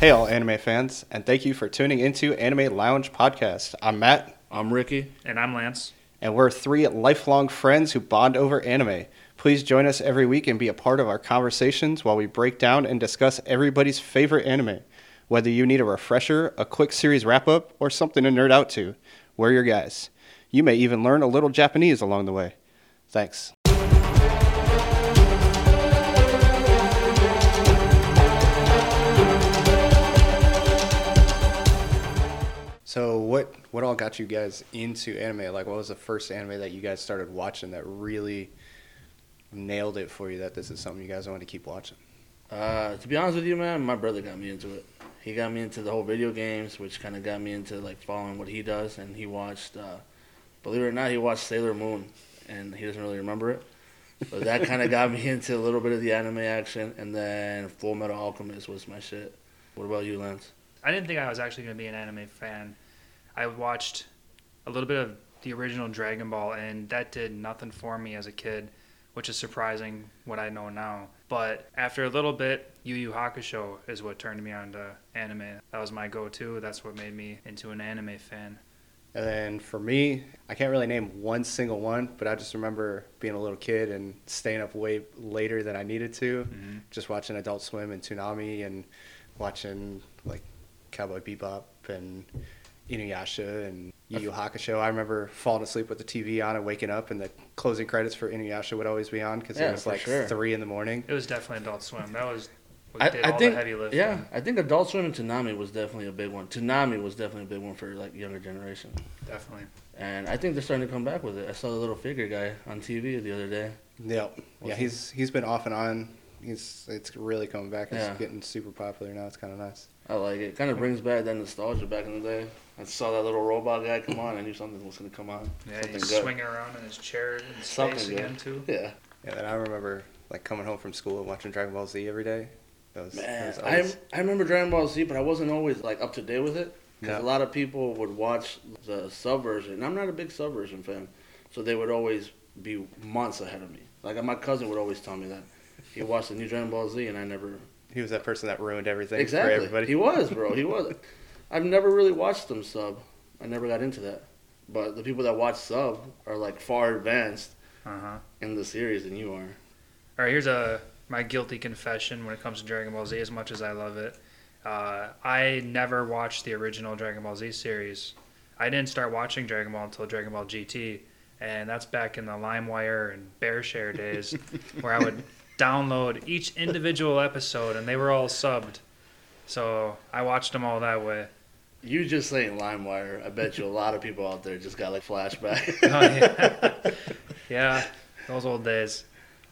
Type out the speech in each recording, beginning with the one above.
Hey, all anime fans, and thank you for tuning into Anime Lounge Podcast. I'm Matt, I'm Ricky. And I'm Lance. and we're three lifelong friends who bond over anime. Please join us every week and be a part of our conversations while we break down and discuss everybody's favorite anime. Whether you need a refresher, a quick series wrap up, or something to nerd out to, we're your guys. You may even learn a little Japanese along the way. Thanks. So what what all got you guys into anime? Like what was the first anime that you guys started watching that really nailed it for you that this is something you guys want to keep watching? Uh, to be honest with you, man, my brother got me into it. He got me into the whole video games, which kind of got me into like following what he does. And he watched, uh, believe it or not, he watched Sailor Moon, and he doesn't really remember it. But that kind of got me into a little bit of the anime action. And then Full Metal Alchemist was my shit. What about you, Lance? I didn't think I was actually going to be an anime fan. I watched a little bit of the original Dragon Ball, and that did nothing for me as a kid, which is surprising what I know now. But after a little bit, Yu Yu Hakusho is what turned me on to anime. That was my go to. That's what made me into an anime fan. And then for me, I can't really name one single one, but I just remember being a little kid and staying up way later than I needed to, Mm-hmm. just watching Adult Swim and Toonami and watching Cowboy Bebop and Inuyasha and Yu Yu Hakusho. I remember falling asleep with the TV on and waking up, and the closing credits for Inuyasha would always be on because Yeah, it was like sure. three in the morning. It was definitely Adult Swim. That was what I, did I all think, the heavy lifting. yeah, I think Adult Swim and Toonami was definitely a big one. Toonami was definitely a big one for like younger generation. definitely. And I think they're starting to come back with it. I saw the little figure guy on TV the other day. Yep. Yeah, he's he's been off and on. He's it's really coming back. It's Yeah. getting super popular now. It's kind of nice. I like it. Kind of brings back that nostalgia back in the day. I saw that little robot guy come on. I knew something was going to come on. Yeah, something he's good. swinging around in his chair in space Something good. again, too. Yeah. Yeah, and I remember like coming home from school and watching Dragon Ball Z every day. That was, that Man, was I, always- I remember Dragon Ball Z, but I wasn't always like up to date with it. Because No. a lot of people would watch the subversion. And I'm not a big subversion fan. So they would always be months ahead of me. Like my cousin would always tell me that. He watched the new Dragon Ball Z and I never he was that person that ruined everything for everybody. He was, bro. He was. I've never really watched them sub. I never got into that. But the people that watch sub are like far advanced Uh huh. in the series than you are. All right, here's a my guilty confession when it comes to Dragon Ball Z. As much as I love it, uh, I never watched the original Dragon Ball Z series. I didn't start watching Dragon Ball until Dragon Ball GT, and that's back in the LimeWire and BearShare days, where I would download each individual episode, and they were all subbed. So I watched them all that way. You just saying LimeWire. I bet you a lot of people out there just got like flashback. Oh, yeah. yeah, those old days.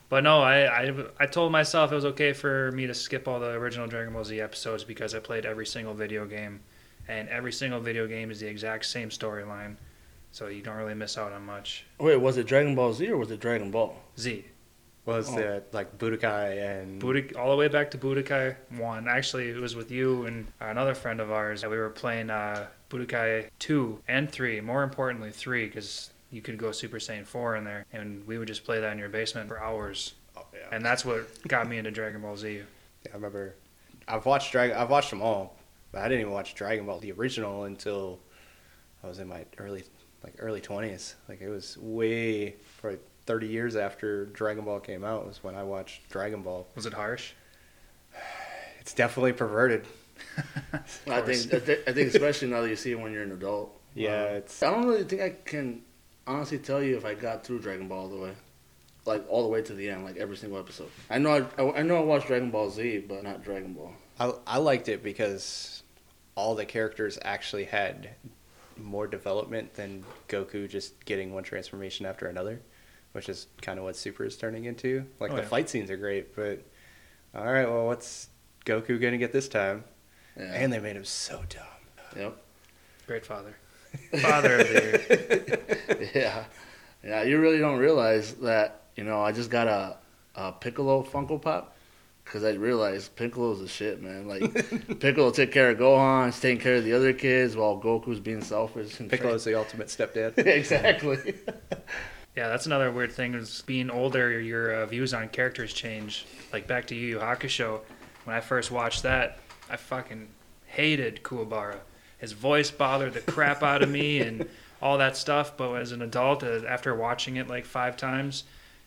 But no, I, I I told myself it was okay for me to skip all the original Dragon Ball Z episodes because I played every single video game, and every single video game is the exact same storyline, so you don't really miss out on much. Wait, was it Dragon Ball Z or was it Dragon Ball? Z, was Oh. the like Budokai and Budak, all the way back to Budokai One. Actually, it was with you and another friend of ours. That we were playing uh, Budokai Two and Three. More importantly, Three because you could go Super Saiyan Four in there, and we would just play that in your basement for hours. Oh, yeah. and that's what got me into Dragon Ball Z. Yeah, I remember. I've watched Dragon. I've watched them all, but I didn't even watch Dragon Ball the original until I was in my early like early twenties. Like it was way probably thirty years after Dragon Ball came out was when I watched Dragon Ball. Was it harsh? It's definitely perverted. I think, I think I think especially now that you see it when you're an adult. Yeah, Um, it's I don't really think I can honestly tell you if I got through Dragon Ball all the way, like all the way to the end, like every single episode. I know I, I know I watched Dragon Ball Z, but not Dragon Ball. I I liked it because all the characters actually had more development than Goku just getting one transformation after another, which is kind of what Super is turning into. Like Oh, the yeah. fight scenes are great, but all right, well, what's Goku gonna get this time? Yeah. And they made him so dumb. yep. Great father. Father of the year. yeah, yeah. You really don't realize that. You know, I just got a, a Piccolo Funko Pop because I realized Piccolo's the shit, man. Like Piccolo take care of Gohan, he's taking care of the other kids while Goku's being selfish. And Piccolo's the ultimate stepdad. exactly. Yeah, that's another weird thing is being older, your uh, views on characters change. Like back to Yu Yu Hakusho, when I first watched that, I fucking hated Kuwabara. His voice bothered the crap out of me and all that stuff. But as an adult, uh, after watching it like five times,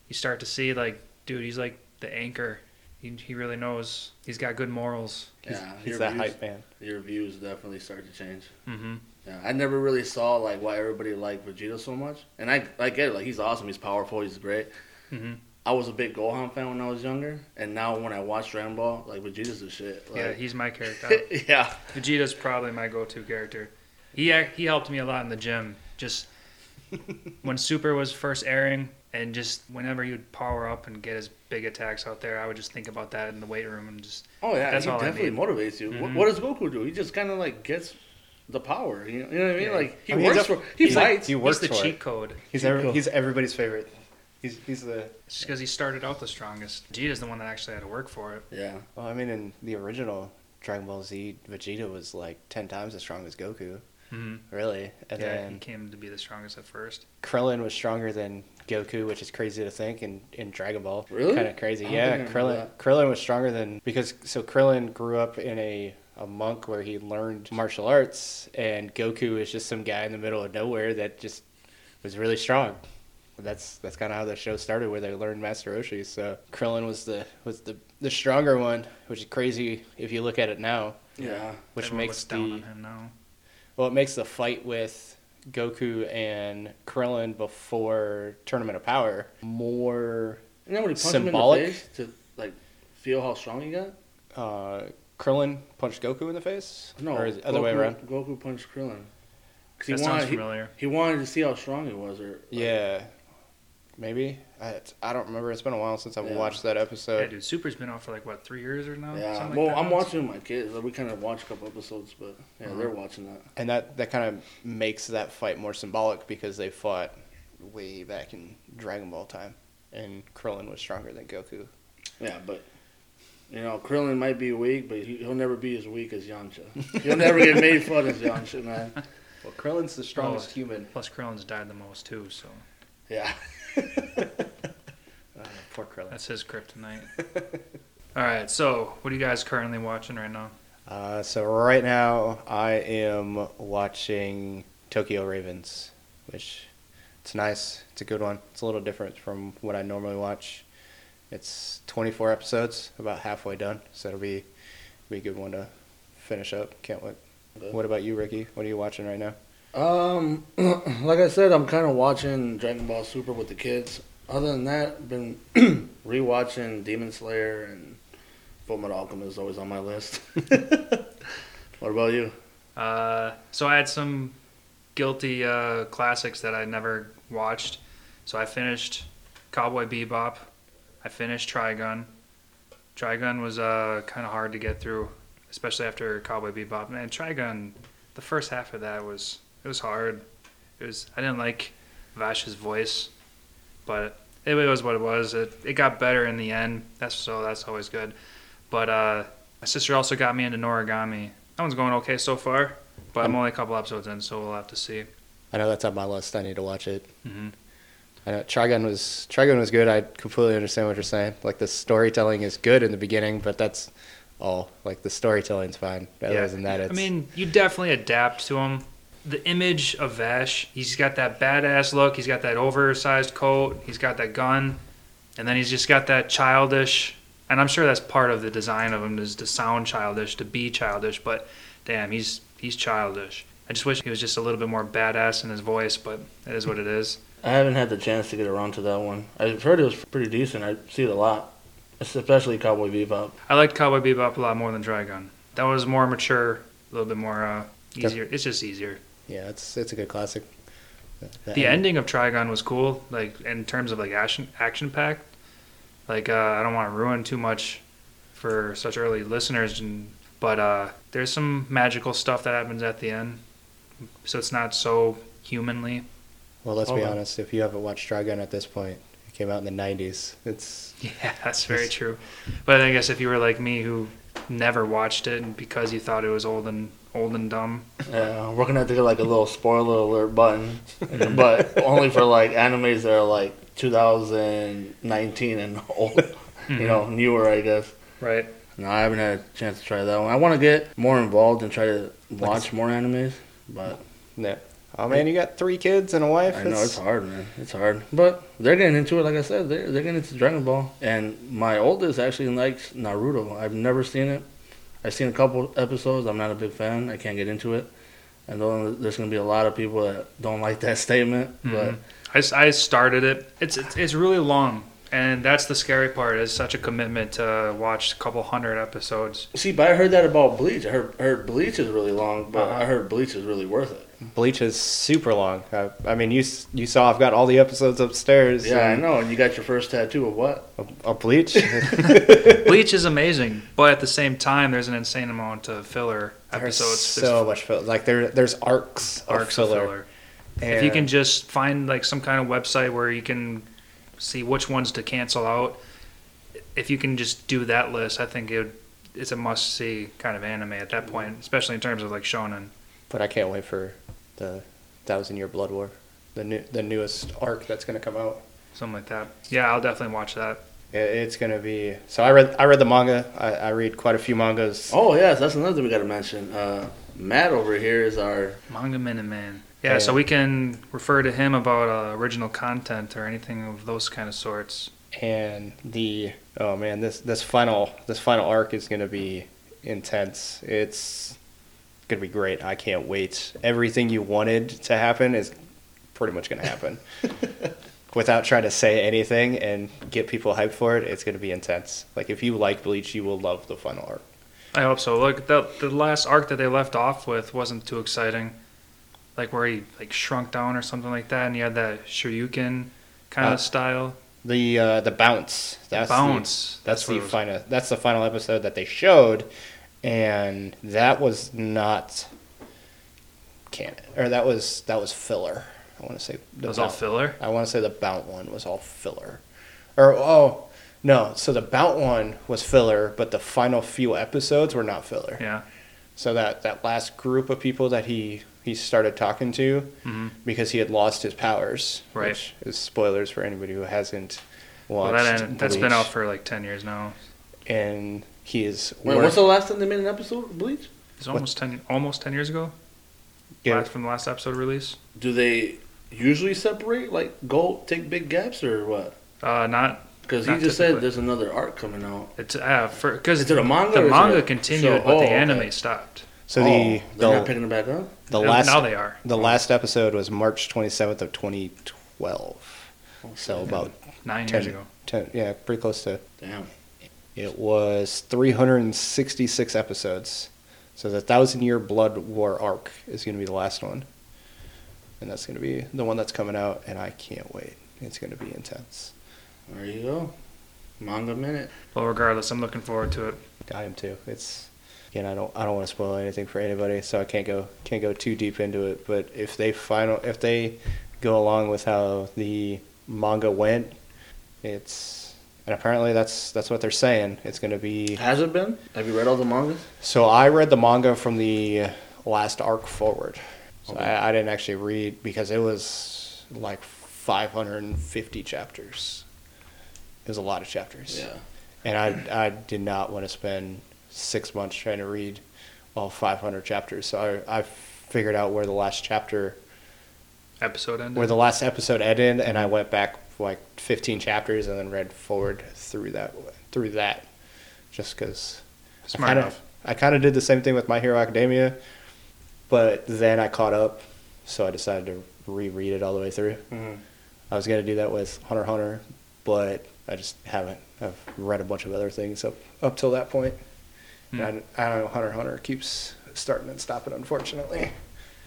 you start to see like, dude, he's like the anchor. He, he really knows. He's got good morals. Yeah, He's your that views, hype man. Your views definitely start to change. hmm Yeah, I never really saw like why everybody liked Vegeta so much, and I I get it. Like he's awesome, he's powerful, he's great. hmm I was a big Gohan fan when I was younger, and now when I watch Dragon Ball, like Vegeta's the shit. yeah, Like, he's my character. yeah, Vegeta's probably my go-to character. He he helped me a lot in the gym. Just when Super was first airing, and just whenever he would power up and get his big attacks out there, I would just think about that in the weight room and just Oh yeah, That's he all definitely motivates you. What, Mhm. what does Goku do? He just kind of like gets the power. You know, you know what I mean? Yeah. Like he I mean, works for, he he's like- fights. he he's works the for cheat it. code. He's every, Cool. he's everybody's favorite. He's he's the Just because he started out the strongest. Vegeta's the one that actually had to work for it. yeah, well. I mean, in the original Dragon Ball Z, Vegeta was like ten times as strong as Goku. hmm Really, and yeah, then he came to be the strongest at first. Krillin was stronger than Goku, which is crazy to think in, in Dragon Ball. Really? Kind of crazy. Yeah, think I knew Krillin. Krillin was stronger than because so Krillin grew up in a a monk where he learned martial arts, and Goku is just some guy in the middle of nowhere that just was really strong. That's that's kind of how the show started, where they learned Master Roshi. So Krillin was the was the the stronger one, which is crazy if you look at it now. yeah. Which Everyone makes looks down the on him now. well, it makes the fight with Goku and Krillin before Tournament of Power more. And then when he punched Symbolic? him in the face to like feel how strong he got. Uh, Krillin punched Goku in the face, No, or is it other way around? Goku punched Krillin. 'Cause That he sounds wanted he, familiar. he wanted to see how strong he was, or like, Yeah, maybe. I, I don't remember. It's been a while since I've Yeah. watched that episode. yeah, dude, Super's been out for like what three years or now? Yeah, Something like well, that I'm watching with my kids. Like, we kind of watch a couple episodes, but yeah, Uh-huh. they're watching that. and that that kind of makes that fight more symbolic because they fought way back in Dragon Ball time, and Krillin was stronger than Goku. Yeah, but you know, Krillin might be weak, but he, he'll never be as weak as Yamcha. He'll never get made fun as Yamcha, man. Well, Krillin's the strongest human. Plus, Krillin's died the most too, so Yeah. Uh, poor Krillin. that's his kryptonite. All right, so what are you guys currently watching right now? Uh, so right now I am watching Tokyo Ravens, which it's nice. It's a good one. It's a little different from what I normally watch. It's 24 episodes, about halfway done, so it'll be be a good one to finish up. Can't wait. What about you, Ricky? What are you watching right now? Um, like I said, I'm kind of watching Dragon Ball Super with the kids. Other than that, I've been rewatching Demon Slayer and Full Metal Alchemist is always on my list. what about you? Uh, so I had some guilty uh, classics that I never watched. So I finished Cowboy Bebop. I finished Trigun. Trigun was uh, kind of hard to get through, especially after Cowboy Bebop. Man, Trigun, the first half of that was it was hard. It was I didn't like Vash's voice, but it, was what it was. It it got better in the end. That's so that's always good. But uh, my sister also got me into Noragami. That one's going okay so far, but I'm Um, only a couple episodes in, so we'll have to see. I know that's on my list. I need to watch it. hmm I know Trigun was Trigun was good. I completely understand what you're saying. Like the storytelling is good in the beginning, but that's all. Like the storytelling's fine. Other than that, it's I mean, you definitely adapt to him. The image of Vash, he's got that badass look. He's got that oversized coat. He's got that gun, and then he's just got that childish. And I'm sure that's part of the design of him is to sound childish, to be childish. But damn, he's he's childish. I just wish he was just a little bit more badass in his voice, but it is what it is. I haven't had the chance to get around to that one. I've heard it was pretty decent. I see it a lot, especially Cowboy Bebop. I liked Cowboy Bebop a lot more than Dragon. That was more mature, a little bit more uh, easier. It's just easier. yeah, it's it's a good classic. The ending of Trigun was cool, like in terms of like action action packed. Like uh, I don't want to ruin too much for such early listeners, and, but uh, there's some magical stuff that happens at the end, so it's not so humanly. Well, let's be Okay. honest. If you haven't watched Dragon at this point, it came out in the '90s. It's Yeah, that's very true. But I guess if you were like me, who never watched it and because you thought it was old and old and dumb, Yeah, we're gonna have to get like a little spoiler alert button, but only for like animes that are like 2019 and old, you mm-hmm. know, newer, I guess. right? No, I haven't had a chance to try that one. I want to get more involved and try to watch more animes, but Yeah. Oh man, you got three kids and a wife. I know It's- it's hard, man. It's hard, but they're getting into it. Like I said, they're they're getting into Dragon Ball, and my oldest actually likes Naruto. I've never seen it. I've seen a couple episodes. I'm not a big fan. I can't get into it. I know there's gonna be a lot of people that don't like that statement, but I, I, s- I started it. It's, it's it's really long, and that's the scary part. It's such a commitment to watch a couple hundred episodes. see, but I heard that about Bleach. I heard, heard Bleach is really long, but Uh-huh. I heard Bleach is really worth it. Bleach is super long. I, I mean, you you saw I've got all the episodes upstairs. Yeah, I know. And you got your first tattoo of what? A, a Bleach. Bleach is amazing, but at the same time, there's an insane amount of filler There's episodes. so much filler. Like there, there's arcs, arcs of of filler. filler. If you can just find like some kind of website where you can see which ones to cancel out, if you can just do that list, I think it would, it's a must see kind of anime at that point, especially in terms of like shonen. But I can't wait for the Thousand Year Blood War, the new, the newest arc that's going to come out. Something like that. Yeah, I'll definitely watch that. It, it's going to be. So I read, I read the manga. I, I read quite a few mangas. Oh yes, that's another thing we got to mention. Uh, Matt over here is our Manga Minute Man. Yeah, Yeah. so we can refer to him about uh, original content or anything of those kind of sorts. and the oh man this this final this final arc is going to be intense it's going to be great. I can't wait. Everything you wanted to happen is pretty much going to happen. Without trying to say anything and get people hyped for it it's going to be intense. Like if you like bleach you will love the final arc. I hope so. Look, the the last arc that they left off with wasn't too exciting, like where he like shrunk down or something like that, and he had that Shoryuken kind Uh, of style. the uh the bounce. That's the- Bounce. that's, what the final that's the final episode that they showed and that was not canon or that was that was filler i want to say It the was all filler. i want to say the Bount one was all filler or oh no so the Bount one was filler but the final few episodes were not filler Yeah. so that that last group of people that he he started talking to hmm because he had lost his powers Right. which is spoilers for anybody who hasn't Well, watched that that's been out for like ten years now. and he is Wait, work- what's the last time they made an episode of Bleach? It's almost ten almost ten years ago. Yeah. Last, from the last episode release. Do they usually separate, like go take big gaps or what? Uh, not Because he just typically. said there's another arc coming out. it's uh for because Is it a manga The manga it continued, so- but oh, the okay. anime stopped. So oh, the they're not the, picking it back up. the Now- last now they are the last episode was March 27th of 2012. So about nine 10, years ago. 10 yeah, pretty close to Damn. It was 366 episodes. So the Thousand Year Blood War arc is going to be the last one. And that's going to be the one that's coming out and I can't wait. It's going to be intense. There you go. Manga minute. Well, regardless, I'm looking forward to it. I am too. It's again, I don't, I don't want to spoil anything for anybody, so I can't go, can't go too deep into it. But if they final, if they go along with how the manga went, it's, and apparently that's that's what they're saying. It's going to be. Has it been? Have you read all the mangas? So I read the manga from the last arc forward. So Okay. I, I didn't actually read because it was like 550 chapters. It was a lot of chapters. Yeah. And I, I did not want to spend six months trying to read all 500 chapters. So I, I figured out where the last chapter, Episode ended. where the last episode ended, and I went back like 15 chapters and then read forward through that, through that, just because I Smart kind enough. of, I kind of did the same thing with My Hero Academia, but then I caught up, so I decided to reread it all the way through. Mhm. I was gonna do that with Hunter Hunter, but I just haven't. I've read a bunch of other things up up till that point. Hmm. And I, I don't know. Hunter Hunter keeps starting and stopping. Unfortunately,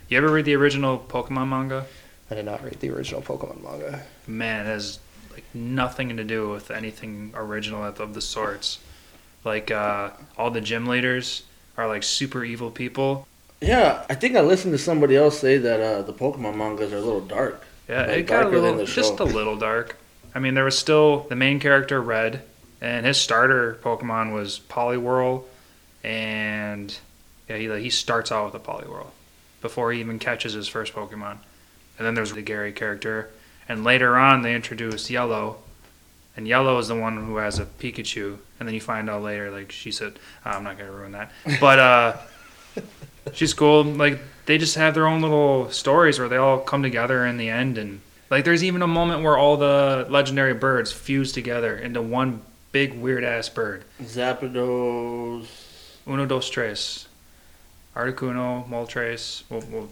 You ever read the original Pokemon manga? I did not read the original Pokemon manga. Man, it has like nothing to do with anything original of of the sorts. Like uh, all the gym leaders are like super evil people. Yeah, I think I listened to somebody else say that uh, the Pokemon mangas are a little dark. Yeah, Like, it got a little, just a little dark. I mean, there was still the main character Red, and his starter Pokemon was Poliwhirl, and yeah, he like, he starts out with a Poliwhirl before he even catches his first Pokemon. And then there's the Gary character, and later on they introduce Yellow, and yellow is the one who has a Pikachu, and then you find out later, like she said, oh, I'm not gonna ruin that, but uh, she's cool. Like they just have their own little stories where they all come together in the end, and like there's even a moment where all the legendary birds fuse together into one big weird ass bird. Zapdos. Uno, dos, tres. Articuno, Moltres, well, well,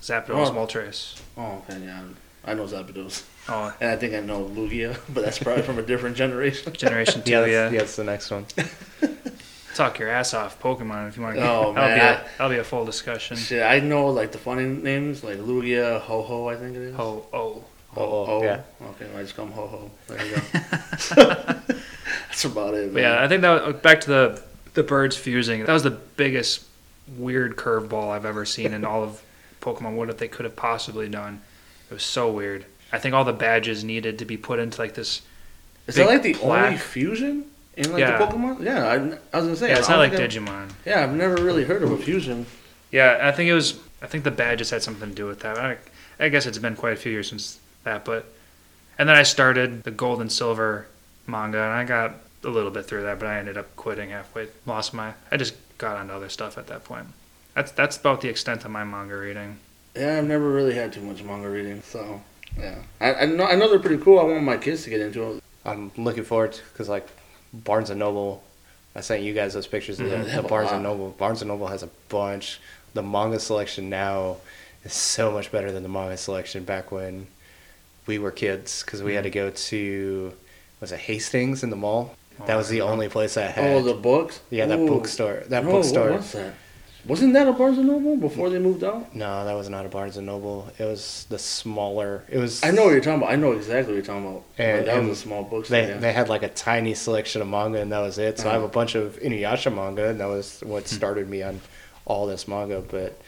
Zapdos, Oh. Moltres. Oh, okay, yeah. I know Zapdos. Oh, And I think I know Lugia, but that's probably from a different generation. Generation 2, Yeah, yeah. that's, yeah, it's the next one. Talk your ass off Pokemon if you want to. Oh, that'll, man, Be I- a, that'll be a full discussion. Shit, I know like the funny names like Lugia, Ho Ho, I think it is. Oh, oh. Oh, oh, yeah. Okay, I just call him Ho Ho. There you go. that's about it. But Man. yeah, I think that was- back to the the birds fusing. That was the biggest weird curveball I've ever seen in all of Pokemon. What if they could have possibly done? It was so weird. I think all the badges needed to be put into like this. Is that like the only fusion in like Yeah. the Pokemon? Yeah, I, I was gonna say. Yeah, it's not like think Digimon. Yeah, I've never really heard of a fusion. Yeah, I think it was. I think the badges had something to do with that. I, I guess it's been quite a few years since that, but and then I started the Gold and Silver manga, and I got a little bit through that, but I ended up quitting halfway. Lost my. I just got onto other stuff at that point. That's that's about the extent of my manga reading. Yeah, I've never really had too much manga reading, so yeah. I, I know I know they're pretty cool. I want my kids to get into it. I'm looking forward to because like Barnes and Noble. I sent you guys those pictures of Mhm, the, the Barnes and. Noble. Barnes and Noble has a bunch. The manga selection now is so much better than the manga selection back when we were kids because we had to go to was it Hastings in the mall. that Oh, was the I don't know. only place that had. Oh, the books. yeah, that Ooh. bookstore. That No, bookstore. What was that? Wasn't that a Barnes and Noble before they moved out? No, that was not a Barnes and Noble. It was the smaller. It was. I know what you're talking about. I know exactly what you're talking about. And- Like, that and was a small bookstore. They yeah. they had like a tiny selection of manga and that was it. So I have a Uh-huh. bunch of Inuyasha manga and that was what Hmm. started me on all this manga. But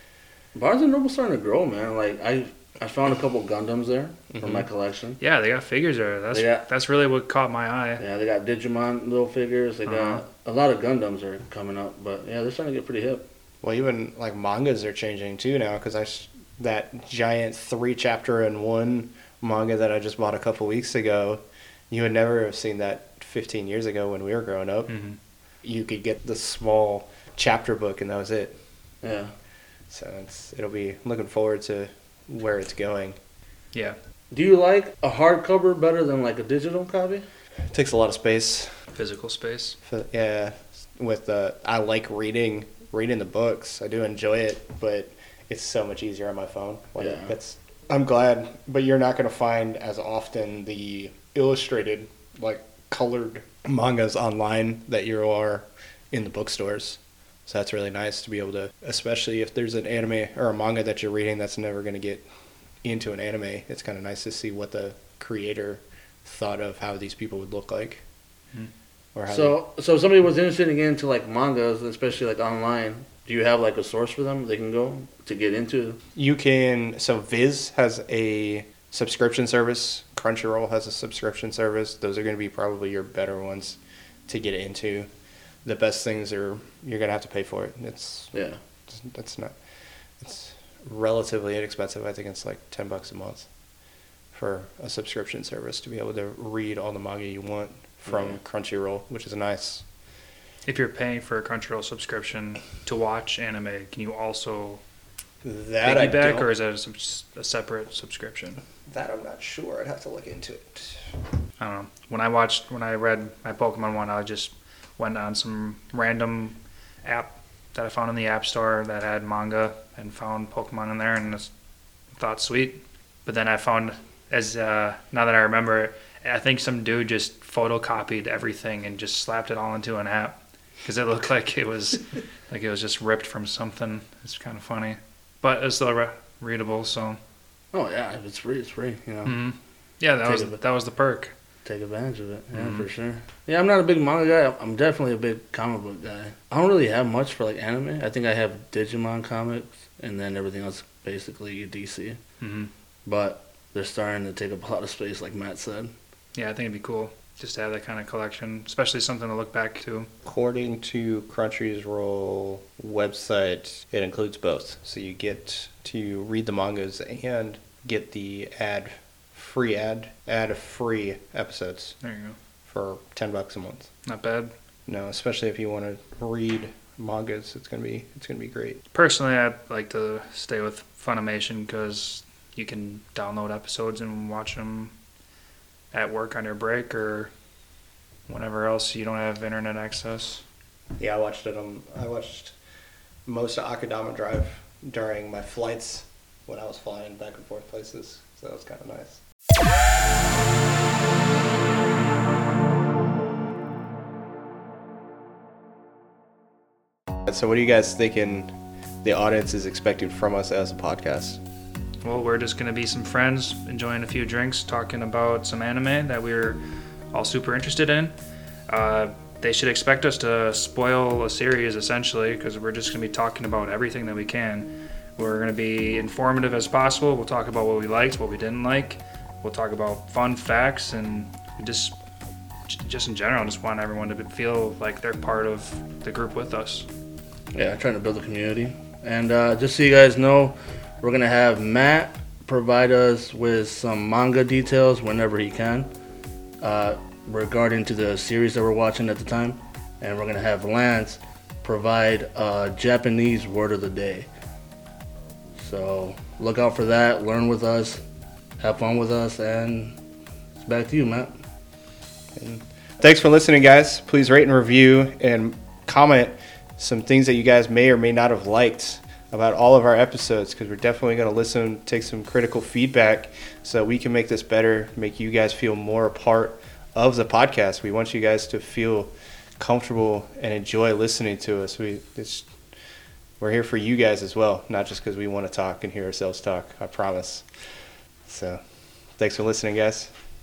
Barnes and Noble's starting to grow, man. Like I, I found a couple Gundams there from Mhm. my collection. Yeah, they got figures there. That's They got- that's really what caught my eye. Yeah, they got Digimon little figures. They got Uh-huh. a lot of Gundams are coming up, but yeah, they're starting to get pretty hip. Well, even like mangas are changing too now because I s- that giant three chapter and one manga that I just bought a couple weeks ago. You would never have seen that 15 years ago when we were growing up. hmm You could get the small chapter book and that was it. Yeah. So it's it'll be looking forward to where it's going. Yeah, Do you like a hardcover better than like a digital copy? It takes a lot of space. physical space. For, yeah, with the I like reading reading the books. I do enjoy it, but it's so much easier on my phone. Like Yeah. that's I'm glad, but you're not going to find as often the illustrated like colored mangas online that you are in the bookstores. So that's really nice to be able to, especially if there's an anime or a manga that you're reading that's never going to get into an anime. It's kind of nice to see what the creator thought of how these people would look like. Mhm. Or So, so if somebody was interested in getting into like mangas, especially like online, do you have like a source for them they can go to get into? You can. So Viz has a subscription service. Crunchyroll has a subscription service. Those are going to be probably your better ones to get into. The best things are you're going to have to pay for it. It's Yeah. that's not. It's relatively inexpensive. I think it's like ten bucks a month for a subscription service to be able to read all the manga you want from Yeah. Crunchyroll, which is nice. If you're paying for a Crunchyroll subscription to watch anime, can you also That piggyback, or is that a, a separate subscription? that I'm not sure. I'd have to look into it. I don't know. When I watched, when I read my Pokemon one, I just went on some random app that I found in the App Store that had manga and found Pokemon in there, and just thought sweet. But then I found, as uh, now that I remember it, I think some dude just photocopied everything and just slapped it all into an app because it looked like it was like it was just ripped from something. It's kind of funny, but it's still re- readable. So Oh yeah, if it's free, it's free. You know, mhm. yeah, that Take was it. that was the perk. take advantage of it. Yeah, Mhm. for sure. Yeah, I'm not a big manga guy. I'm definitely a big comic book guy. I don't really have much for like anime. I think I have Digimon comics, and then everything else basically DC. hmm But they're starting to take up a lot of space, like Matt said. Yeah, I think it'd be cool just to have that kind of collection, especially something to look back to. According to Crunchyroll website, it includes both. So you get to read the mangas and get the ad free ad ad free episodes. There you go. for ten bucks a month. Not bad. No, especially if you want to read mangas, it's gonna be it's gonna be great. Personally, I'd like to stay with Funimation because you can download episodes and watch them at work on your break or whenever else you don't have internet access. Yeah, I watched it. I watched most of Akudama Drive during my flights when I was flying back and forth places, so that was kind of nice. So, what are you guys thinking the audience is expecting from us as a podcast? Well, we're just going to be some friends enjoying a few drinks, talking about some anime that we're all super interested in. Uh, they should expect us to spoil a series essentially because we're just going to be talking about everything that we can. We're going to be informative as possible. We'll talk about what we liked, what we didn't like. We'll talk about fun facts and just just in general just want everyone to feel like they're part of the group with us. Yeah, trying to build a community. And uh, just so you guys know, we're gonna have Matt provide us with some manga details whenever he can, uh, regarding to the series that we're watching at the time. And we're gonna have Lance provide a Japanese word of the day. So look out for that. Learn with us, have fun with us, and it's back to you, Matt. Thanks for listening, guys. Please rate and review and comment some things that you guys may or may not have liked about all of our episodes because we're definitely going to listen, take some critical feedback so we can make this better, make you guys feel more a part of the podcast. We want you guys to feel comfortable and enjoy listening to us. We it's, we're here for you guys as well, not just because we want to talk and hear ourselves talk. I promise. So, thanks for listening, guys.